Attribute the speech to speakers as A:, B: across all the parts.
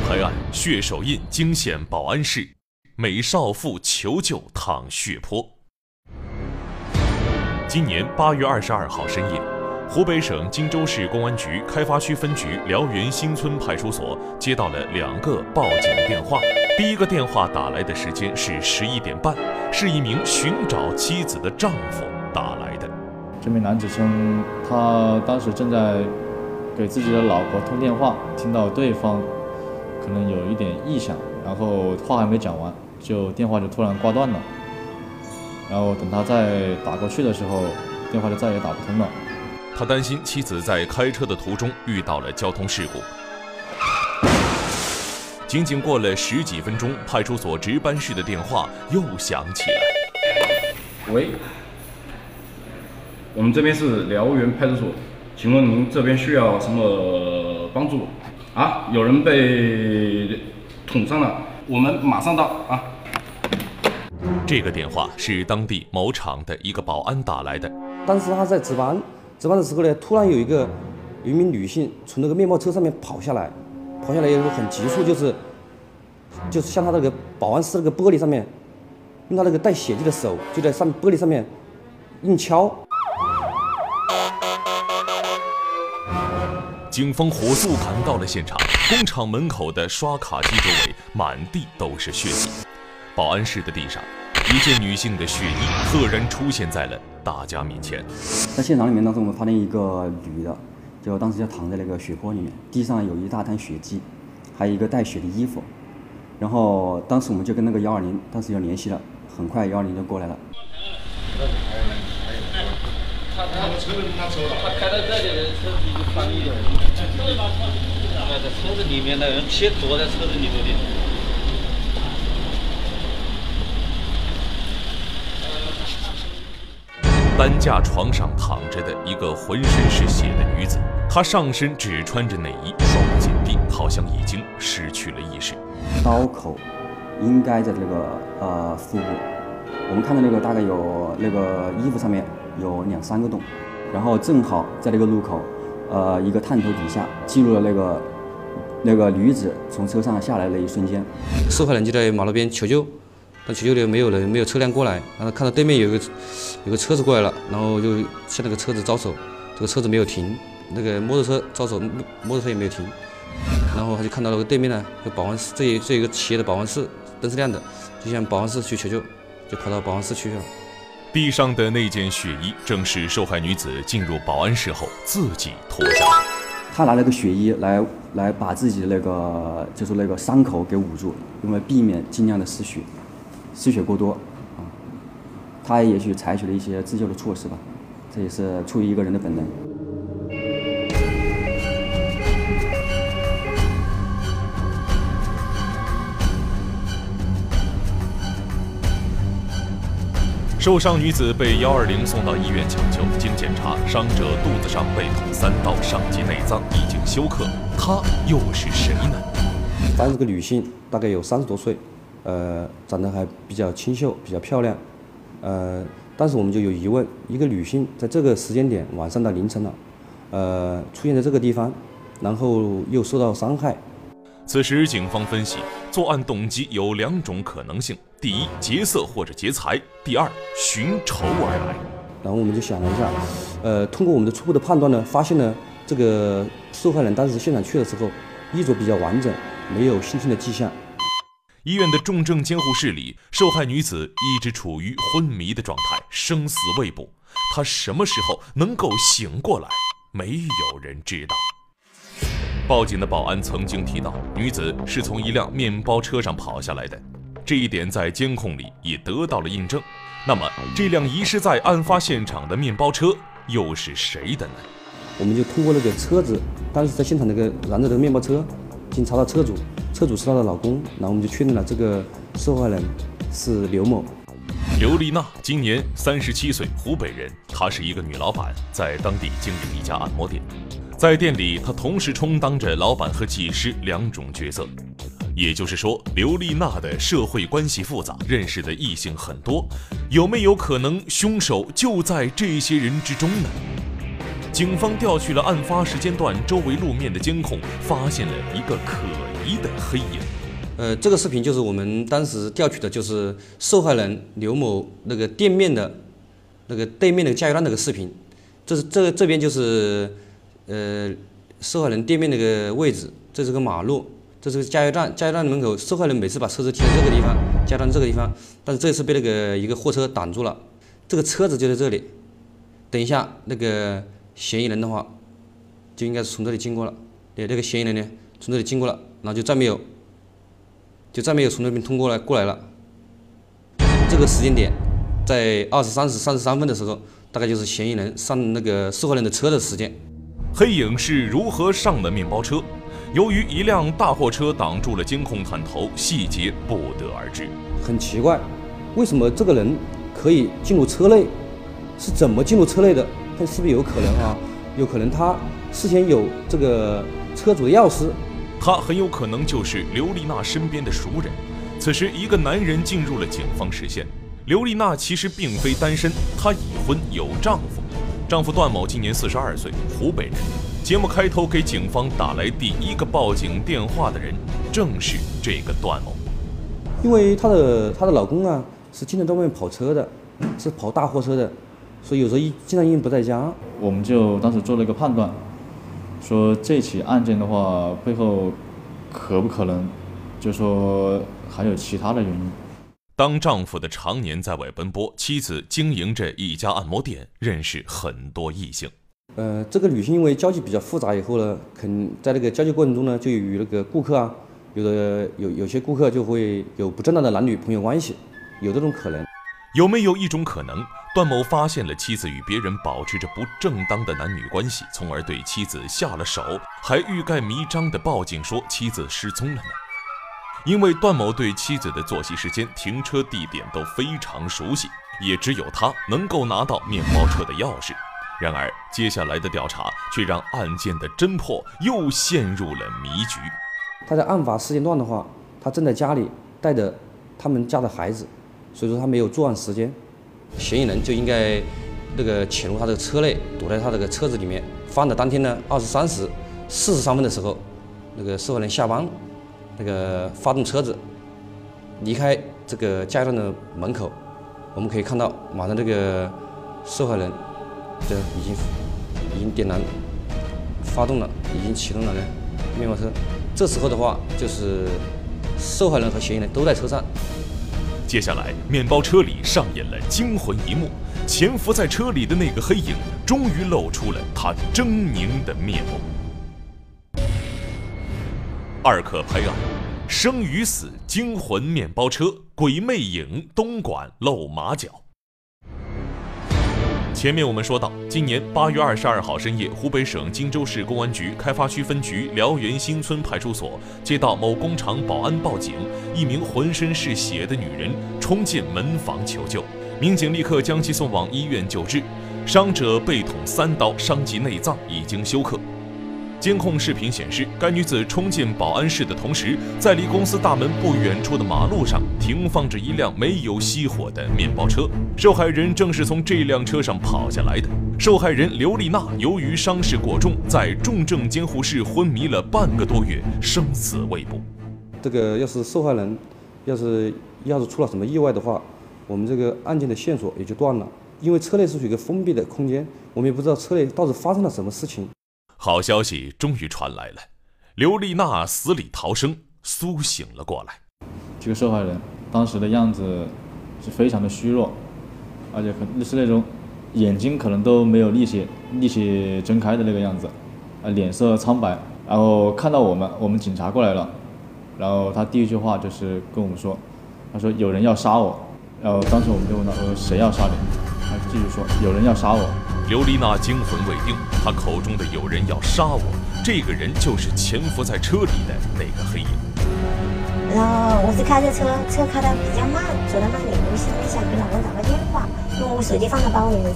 A: 一刻拍案，血手印惊现保安室，美少妇求救躺血泊。今年八月二十二号深夜，湖北省荆州市公安局开发区分局辽源新村派出所接到了两个报警电话。第一个电话打来的时间是十一点半，是一名寻找妻子的丈夫打来的。
B: 这名男子称，他当时正在给自己的老婆通电话，听到对方可能有一点异响，然后话还没讲完，就电话就突然挂断了。然后等他再打过去的时候，电话就再也打不通了。
A: 他担心妻子在开车的途中遇到了交通事故。仅仅过了十几分钟，派出所值班室的电话又响起来。
C: 喂，我们这边是辽源派出所，请问您这边需要什么帮助？啊，有人被捅伤了，我们马上到啊。
A: 这个电话是当地某厂的一个保安打来的。
D: 当时他在值班，值班的时候呢，突然有一个有一名女性从那个面包车上面跑下来，跑下来以后很急促，就是就是向他那个保安室那个玻璃上面，用他那个带血迹的手就在上玻璃上面硬敲。
A: 警方火速赶到了现场，工厂门口的刷卡机周围满地都是血迹，保安室的地上。一件女性的血衣赫然出现在了大家面前。
E: 在现场里面，当时我们发现一个女的，就当时就躺在那个血泊里面，地上有一大滩血迹，还有一个带血的衣服。然后当时我们就跟那个幺二零当时就联系了，很快幺二零就过来了。
F: 他他车他走了，他开到这里的车子就翻一个，在车子里面的人先躲在车子里头的。
A: 担架床上躺着的一个浑身是血的女子，她上身只穿着内衣，双目紧闭，好像已经失去了意识。
E: 刀口应该在这个呃腹部，我们看到那个大概有那个衣服上面有两三个洞，然后正好在那个路口，呃一个探头底下记录了那个那个女子从车上下来那一瞬间。
D: 受害人就在马路边求救。但求救的没有人，没有车辆过来，然后看到对面有个有个车子过来了，然后就向那个车子招手，这个车子没有停，那个摩托车招手，摩托车也没有停，然后他就看到那个对面呢，有保安室，这这一个企业的保安室灯是亮的，就向保安室去求救，就跑到保安室去了。
A: 地上的那件血衣正是受害女子进入保安室后自己脱下的。
E: 她拿了个血衣来来把自己的那个就是那个伤口给捂住，因为避免尽量的失血。失血过多，啊，他也许采取了一些自救的措施吧，这也是出于一个人的本能。
A: 受伤女子被幺二零送到医院抢救，经检查，伤者肚子上被捅三刀，伤及内脏，已经休克。她又是谁呢？
D: 当这个女性大概有三十多岁。呃，长得还比较清秀，比较漂亮，呃，但是我们就有疑问：一个女性在这个时间点，晚上到凌晨了，呃，出现在这个地方，然后又受到伤害。
A: 此时，警方分析，作案动机有两种可能性：第一，劫色或者劫财；第二，寻仇而来。
D: 然后我们就想了一下，呃，通过我们的初步的判断呢，发现呢，这个受害人当时现场去的时候，衣着比较完整，没有性侵的迹象。
A: 医院的重症监护室里，受害女子一直处于昏迷的状态，生死未卜。她什么时候能够醒过来？没有人知道。报警的保安曾经提到，女子是从一辆面包车上跑下来的，这一点在监控里也得到了印证。那么，这辆遗失在案发现场的面包车又是谁的呢？
D: 我们就通过那个车子，当时在现场那个燃着的面包车，经查到车主。车主是她的老公，然后我们就确定了这个受害人是刘某。
A: 刘丽娜今年三十七岁，湖北人。她是一个女老板，在当地经营一家按摩店。在店里，她同时充当着老板和技师两种角色。也就是说，刘丽娜的社会关系复杂，认识的异性很多。有没有可能凶手就在这些人之中呢？警方调取了案发时间段周围路面的监控，发现了一个可疑。的黑影。
D: 呃，这个视频就是我们当时调取的，就是受害人刘某那个店面的，那个对面那个加油站那个视频。这是这这边就是呃受害人店面那个位置，这是个马路，这是个加油站，加油站门口，受害人每次把车子停在这个地方，加油站这个地方，但是这次被那个一个货车挡住了，这个车子就在这里。等一下，那个嫌疑人的话，就应该是从这里经过了。对，那个嫌疑人呢，从这里经过了，然后就再没有，就再没有从那边通过来过来了。这个时间点，在二十三时三十三分的时候，大概就是嫌疑人上那个受害人的车的时间。
A: 黑影是如何上的面包车？由于一辆大货车挡住了监控探头，细节不得而知。
D: 很奇怪，为什么这个人可以进入车内？是怎么进入车内的？他是不是有可能啊？有可能他事先有这个车主的钥匙，
A: 他很有可能就是刘丽娜身边的熟人。此时，一个男人进入了警方视线。刘丽娜其实并非单身，她已婚有丈夫，丈夫段某今年四十二岁，湖北人。节目开头给警方打来第一个报警电话的人，正是这个段某。
D: 因为她的她的老公啊，是经常在外面跑车的，是跑大货车的。所以有时候一经常因为不在家，
B: 我们就当时做了一个判断，说这起案件的话背后可不可能，就说还有其他的原因。
A: 当丈夫的常年在外奔波，妻子经营着一家按摩店，认识很多异性。
D: 呃，这个女性因为交际比较复杂，以后呢，肯在这个交际过程中呢，就与那个顾客啊，有的有有些顾客就会有不正当的男女朋友关系，有这种可能。
A: 有没有一种可能？段某发现了妻子与别人保持着不正当的男女关系，从而对妻子下了手，还欲盖弥彰的报警说妻子失踪了呢？因为段某对妻子的作息时间、停车地点都非常熟悉，也只有他能够拿到面包车的钥匙。然而，接下来的调查却让案件的侦破又陷入了迷局。
D: 他在案发时间段的话，他正在家里带着他们家的孩子，所以说他没有作案时间。嫌疑人就应该那个潜入他这个车内，躲在他这个车子里面。犯的当天呢，二十三时四十三分的时候，那个受害人下班，那个发动车子离开这个加油站的门口，我们可以看到，马上这个受害人的已经已经点燃发动了，已经启动了呢面包车。这时候的话，就是受害人和嫌疑人都在车上。
A: 接下来，面包车里上演了惊魂一幕，潜伏在车里的那个黑影终于露出了他狰狞的面目。二可拍案，生与死，惊魂面包车，鬼魅影，东莞露马脚。前面我们说到，今年八月二十二号深夜，湖北省荆州市公安局开发区分局辽源新村派出所接到某工厂保安报警，一名浑身是血的女人冲进门房求救，民警立刻将其送往医院救治，伤者被捅三刀，伤及内脏，已经休克。监控视频显示，该女子冲进保安室的同时，在离公司大门不远处的马路上停放着一辆没有熄火的面包车，受害人正是从这辆车上跑下来的。受害人刘丽娜由于伤势过重，在重症监护室昏迷了半个多月，生死未卜。
D: 这个要是受害人，要是要是出了什么意外的话，我们这个案件的线索也就断了，因为车内是属于一个封闭的空间，我们也不知道车内到底发生了什么事情。
A: 好消息终于传来了，刘丽娜死里逃生，苏醒了过来。
B: 这个受害人当时的样子是非常的虚弱，而且可能是那种眼睛可能都没有力气力气睁开的那个样子，啊，脸色苍白。然后看到我们，我们警察过来了，然后他第一句话就是跟我们说，他说有人要杀我。然后当时我们就问他，说谁要杀你？他继续说有人要杀我。
A: 刘丽娜惊魂未定，她口中的“有人要杀我”，这个人就是潜伏在车里的那个黑影。
G: 然后我是开着车，车开的比较慢，走到那里，我想一想给老公打个电话，因为我手机放在包里面，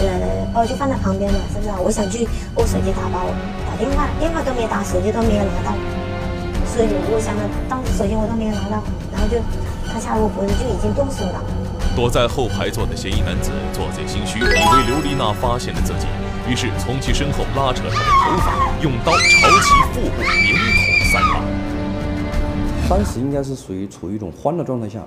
G: 呃，包就放在旁边嘛，是不是？我想去我手机打包，打电话，电话都没打，手机都没有拿到，所以我想了，当时手机我都没有拿到，然后就他掐我脖子就已经动手了。
A: 躲在后排座的嫌疑男子做贼心虚，以为刘丽娜发现了自己，于是从其身后拉扯他的头发，用刀朝其腹部连捅三刀。
D: 当时应该是属于处于一种慌的状态下，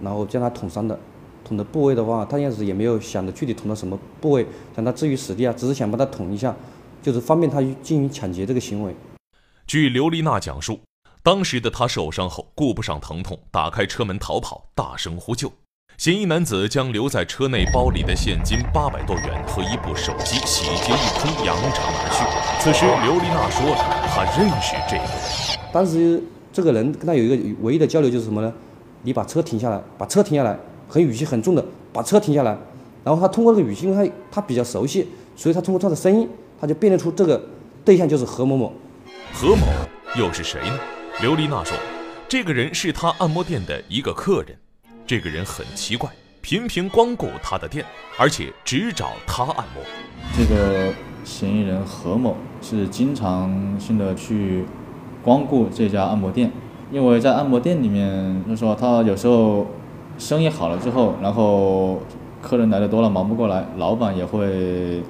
D: 然后将他捅伤的。捅的部位的话，他应该是也没有想着具体捅到什么部位，让他置于死地啊，只是想把他捅一下，就是方便他进行抢劫这个行为。
A: 据刘丽娜讲述，当时的她受伤后顾不上疼痛，打开车门逃跑，大声呼救。嫌疑男子将留在车内包里的现金八百多元和一部手机洗劫一空，扬长而去。此时，刘丽娜说了，她认识这个人。
D: 当时这个人跟他有一个唯一的交流就是什么呢？你把车停下来，把车停下来。很语气很重的把车停下来，然后他通过这个语气，因为他他比较熟悉，所以他通过他的声音，他就辨认出这个对象就是何某某。
A: 何某又是谁呢？刘丽娜说，这个人是他按摩店的一个客人。这个人很奇怪，频频光顾他的店，而且只找他按摩。
B: 这个嫌疑人何某是经常性的去光顾这家按摩店，因为在按摩店里面，就说他有时候。生意好了之后，然后客人来的多了，忙不过来，老板也会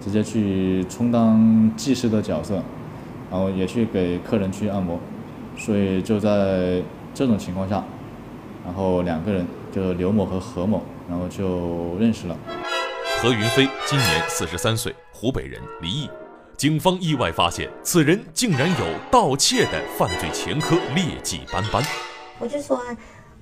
B: 直接去充当技师的角色，然后也去给客人去按摩，所以就在这种情况下，然后两个人就刘某和何某，然后就认识了。
A: 何云飞今年四十三岁，湖北人，离异。警方意外发现，此人竟然有盗窃的犯罪前科，劣迹斑斑。
G: 我就说。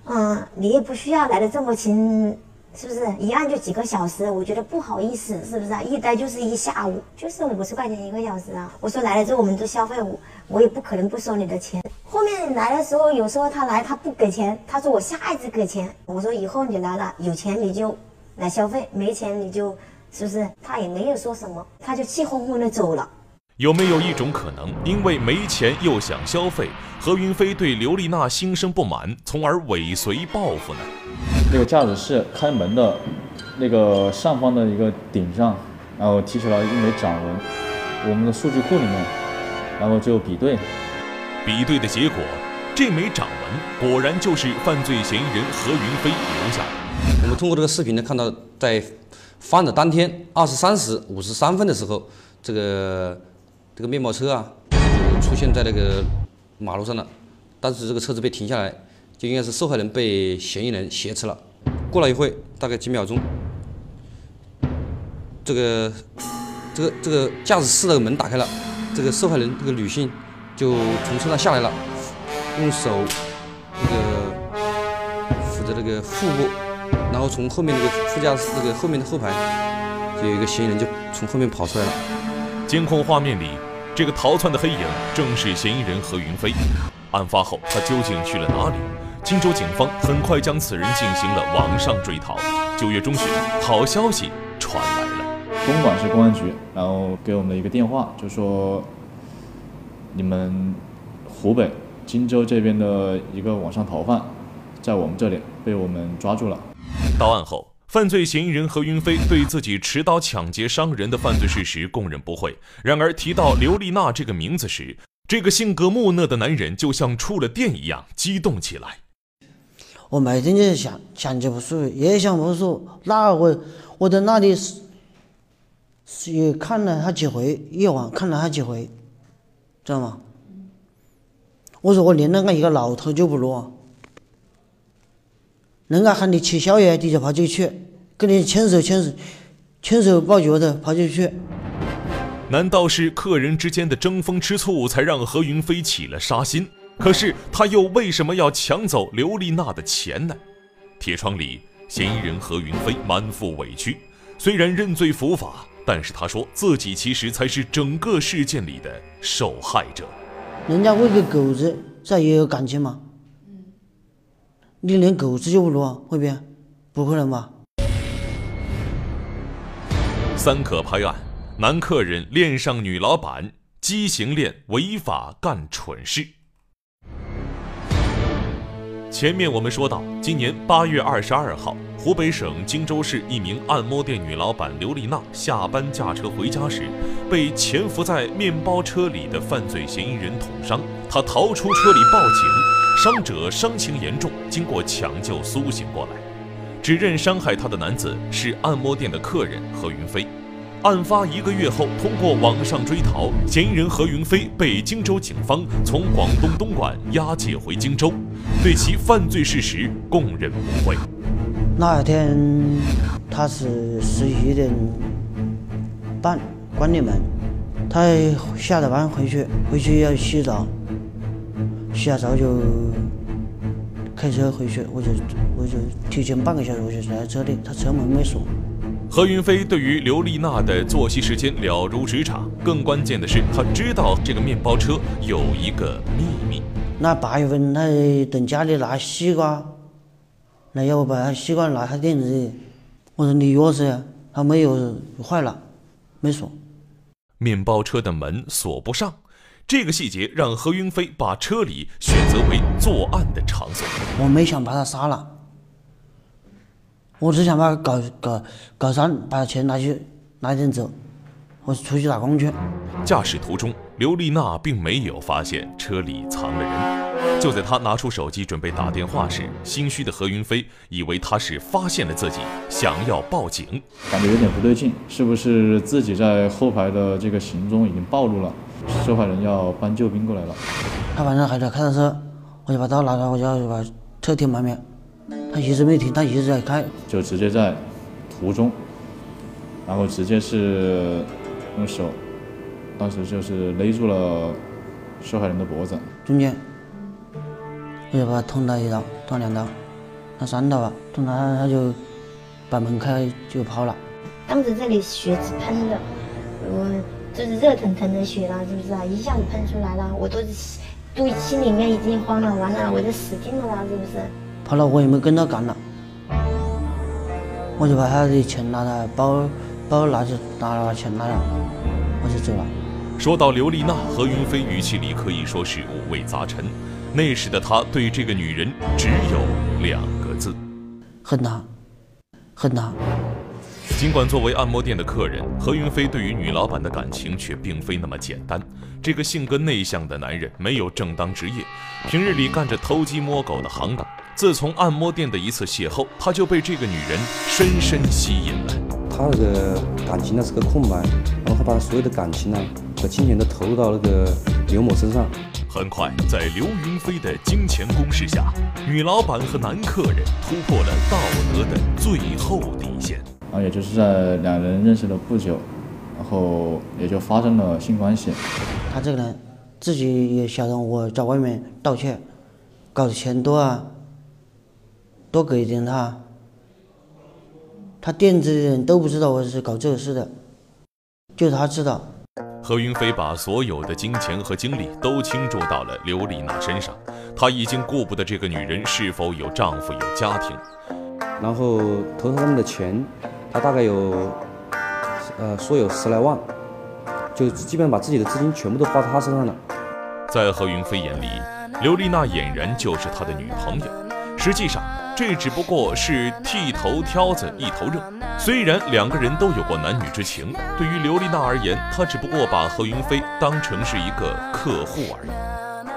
G: 嗯，你也不需要来的这么勤，是不是？一按就几个小时，我觉得不好意思，是不是啊？一待就是一下午，就是五十块钱一个小时啊。我说来了之后我们都消费，我我也不可能不收你的钱。后面来的时候，有时候他来他不给钱，他说我下一次给钱。我说以后你来了有钱你就来消费，没钱你就是不是？他也没有说什么，他就气哄哄的走了。
A: 有没有一种可能，因为没钱又想消费，何云飞对刘丽娜心生不满，从而尾随报复呢？
B: 那个驾驶室开门的那个上方的一个顶上，然后提取了一枚掌纹，我们的数据库里面，然后就比对，
A: 比对的结果，这枚掌纹果然就是犯罪嫌疑人何云飞留下的。
D: 我们通过这个视频呢，看到在犯的当天二十三时五十三分的时候，这个。这个面包车啊，就出现在那个马路上了。当时这个车子被停下来，就应该是受害人被嫌疑人挟持了。过了一会，大概几秒钟，这个这个这个驾驶室的门打开了，这个受害人这个女性就从车上下来了，用手那个扶着那个腹部，然后从后面那个副驾驶那个后面的后排，就有一个嫌疑人就从后面跑出来了。
A: 监控画面里。这个逃窜的黑影正是嫌疑人何云飞。案发后，他究竟去了哪里？荆州警方很快将此人进行了网上追逃。九月中旬，好消息传来了，
B: 东莞市公安局然后给我们的一个电话，就说你们湖北荆州这边的一个网上逃犯，在我们这里被我们抓住了。
A: 到案后。犯罪嫌疑人何云飞对自己持刀抢劫伤人的犯罪事实供认不讳。然而提到刘丽娜这个名字时，这个性格木讷的男人就像触了电一样激动起来。
H: 我每天就想想就不睡，也想不睡。那我我在那里是也看了他几回，夜晚看了他几回，知道吗？我说我连那个一个老头就不如。人家喊你吃宵夜，你就跑进去，跟你牵手牵手，牵手抱脚的跑进去。
A: 难道是客人之间的争风吃醋，才让何云飞起了杀心？可是他又为什么要抢走刘丽娜的钱呢？铁窗里，嫌疑人何云飞满腹委屈，虽然认罪伏法，但是他说自己其实才是整个事件里的受害者。
H: 人家喂个狗子，这也有感情吗？你连狗子都不如啊？会不会？不可能吧？
A: 三可拍案，男客人恋上女老板，畸形恋违法干蠢事。前面我们说到，今年八月二十二号，湖北省荆州市一名按摩店女老板刘丽娜下班驾车回家时，被潜伏在面包车里的犯罪嫌疑人捅伤，她逃出车里报警。伤者伤情严重，经过抢救苏醒过来。指认伤害她的男子是按摩店的客人何云飞。案发一个月后，通过网上追逃，嫌疑人何云飞被荆州警方从广东东莞押解回荆州，对其犯罪事实供认不讳。
H: 那一天他是十一点半关的门，他下了班回去，回去要洗澡，洗了澡就开车回去，我就我就提前半个小时我就在车里，他车门没锁。
A: 何云飞对于刘丽娜的作息时间了如指掌，更关键的是，他知道这个面包车有一个秘密。
H: 那八月份他等家里拿西瓜，那要不把他西瓜拿他店子里，我说你钥匙呀，他没有，坏了，没锁。
A: 面包车的门锁不上，这个细节让何云飞把车里选择为作案的场所。
H: 我没想把他杀了。我只想把搞搞搞伤，把钱拿去拿点走，我出去打工去。
A: 驾驶途中，刘丽娜并没有发现车里藏了人。就在她拿出手机准备打电话时，心虚的何云飞以为她是发现了自己，想要报警，
B: 感觉有点不对劲，是不是自己在后排的这个行踪已经暴露了？受害人要搬救兵过来了。
H: 他反正还在开着车，我就把刀拿着，我就要把车停旁边。他一直没停，他一直在开，
B: 就直接在途中，然后直接是用手，当时就是勒住了受害人的脖子，
H: 中间，我就把他捅了一刀，捅两刀，那三刀吧，捅他他就把门开就跑了。
G: 当时这里血是喷的，我就是热腾腾的血了，是不是啊？一下子喷出来了，我都都心里面已经慌了，完了我就死定了，是不是？
H: 跑了，我也没跟他干了，我就把他的钱拿了，包包拿着拿了把钱拿了，我就走了。
A: 说到刘丽娜，何云飞语气里可以说是五味杂陈。那时的他对这个女人只有两个字：
H: 恨她，恨她。
A: 尽管作为按摩店的客人，何云飞对于女老板的感情却并非那么简单。这个性格内向的男人没有正当职业，平日里干着偷鸡摸狗的行当。自从按摩店的一次邂逅，他就被这个女人深深吸引了。
D: 他那个感情呢是个空白，然后他把所有的感情呢和金钱都投入到那个刘某身上。
A: 很快，在刘云飞的金钱攻势下，女老板和男客人突破了道德的最后底线。
B: 啊也就是在两人认识了不久，然后也就发生了性关系。
H: 他这个人自己也想让我在外面盗窃，搞的钱多啊。多给一点他，他店子的人都不知道我是搞这个事的，就他知道。
A: 何云飞把所有的金钱和精力都倾注到了刘丽娜身上，他已经顾不得这个女人是否有丈夫有家庭。
D: 然后投他们的钱，他大概有，呃，说有十来万，就基本上把自己的资金全部都花在他身上了。
A: 在何云飞眼里，刘丽娜俨然就是他的女朋友，实际上。这只不过是剃头挑子一头热，虽然两个人都有过男女之情，对于刘丽娜而言，她只不过把何云飞当成是一个客户而已。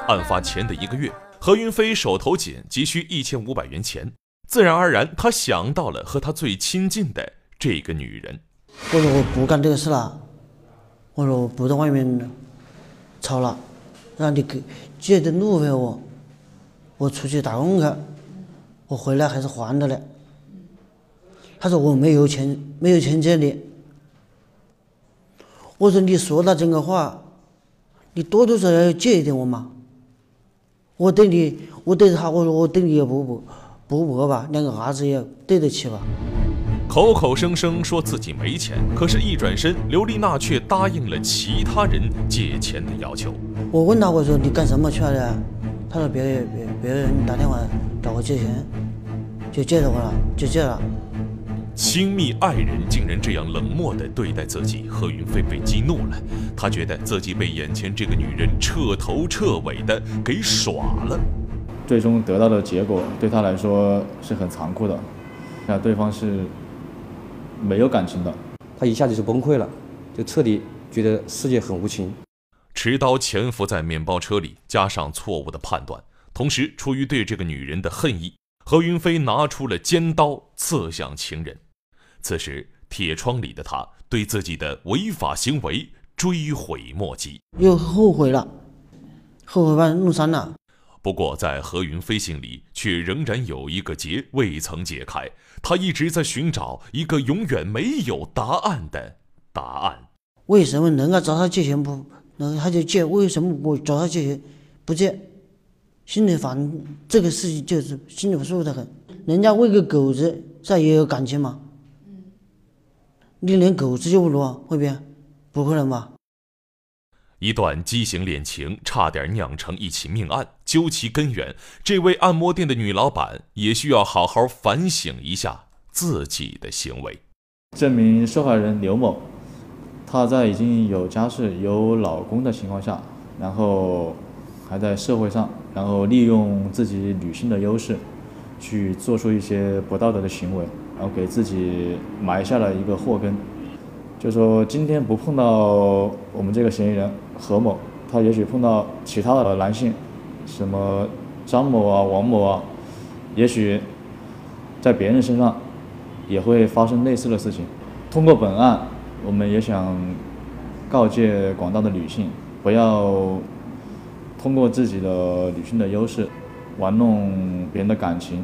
A: 案发前的一个月，何云飞手头紧，急需一千五百元钱，自然而然，他想到了和他最亲近的这个女人。
H: 我说我不干这个事了，我说我不在外面吵了，让你给借点路费我，我出去打工去。我回来还是还的嘞。他说我没有钱，没有钱借你。我说你说了这个话，你多多少少要借一点我嘛。我对你，我对他，我说我对你也不不不薄吧，两个儿子也对得起吧。
A: 口口声声说自己没钱，可是，一转身，刘丽娜却答应了其他人借钱的要求。
H: 我问他，我说你干什么去了？他说别别别人打电话找我借钱，就借着我了，就借了。
A: 亲密爱人竟然这样冷漠地对待自己，何云飞被激怒了。他觉得自己被眼前这个女人彻头彻尾的给耍了。
B: 最终得到的结果对他来说是很残酷的，那对方是。没有感情的，
D: 他一下子就崩溃了，就彻底觉得世界很无情。
A: 持刀潜伏在面包车里，加上错误的判断，同时出于对这个女人的恨意，何云飞拿出了尖刀刺向情人。此时铁窗里的他对自己的违法行为追悔莫及，
H: 又后悔了，后悔把弄伤了。
A: 不过，在何云飞心里，却仍然有一个结未曾解开。他一直在寻找一个永远没有答案的答案。
H: 为什么人家找他借钱不，然后他就借？为什么我找他借钱不借？心里反这个事情就是心里不舒服的很。人家喂个狗子，这也有感情吗？你连狗子就不如啊？会不会？不可能吧？
A: 一段畸形恋情差点酿成一起命案，究其根源，这位按摩店的女老板也需要好好反省一下自己的行为。
B: 这名受害人刘某，她在已经有家室、有老公的情况下，然后还在社会上，然后利用自己女性的优势，去做出一些不道德的行为，然后给自己埋下了一个祸根。就说今天不碰到我们这个嫌疑人何某，他也许碰到其他的男性，什么张某啊、王某啊，也许在别人身上也会发生类似的事情。通过本案，我们也想告诫广大的女性，不要通过自己的女性的优势玩弄别人的感情。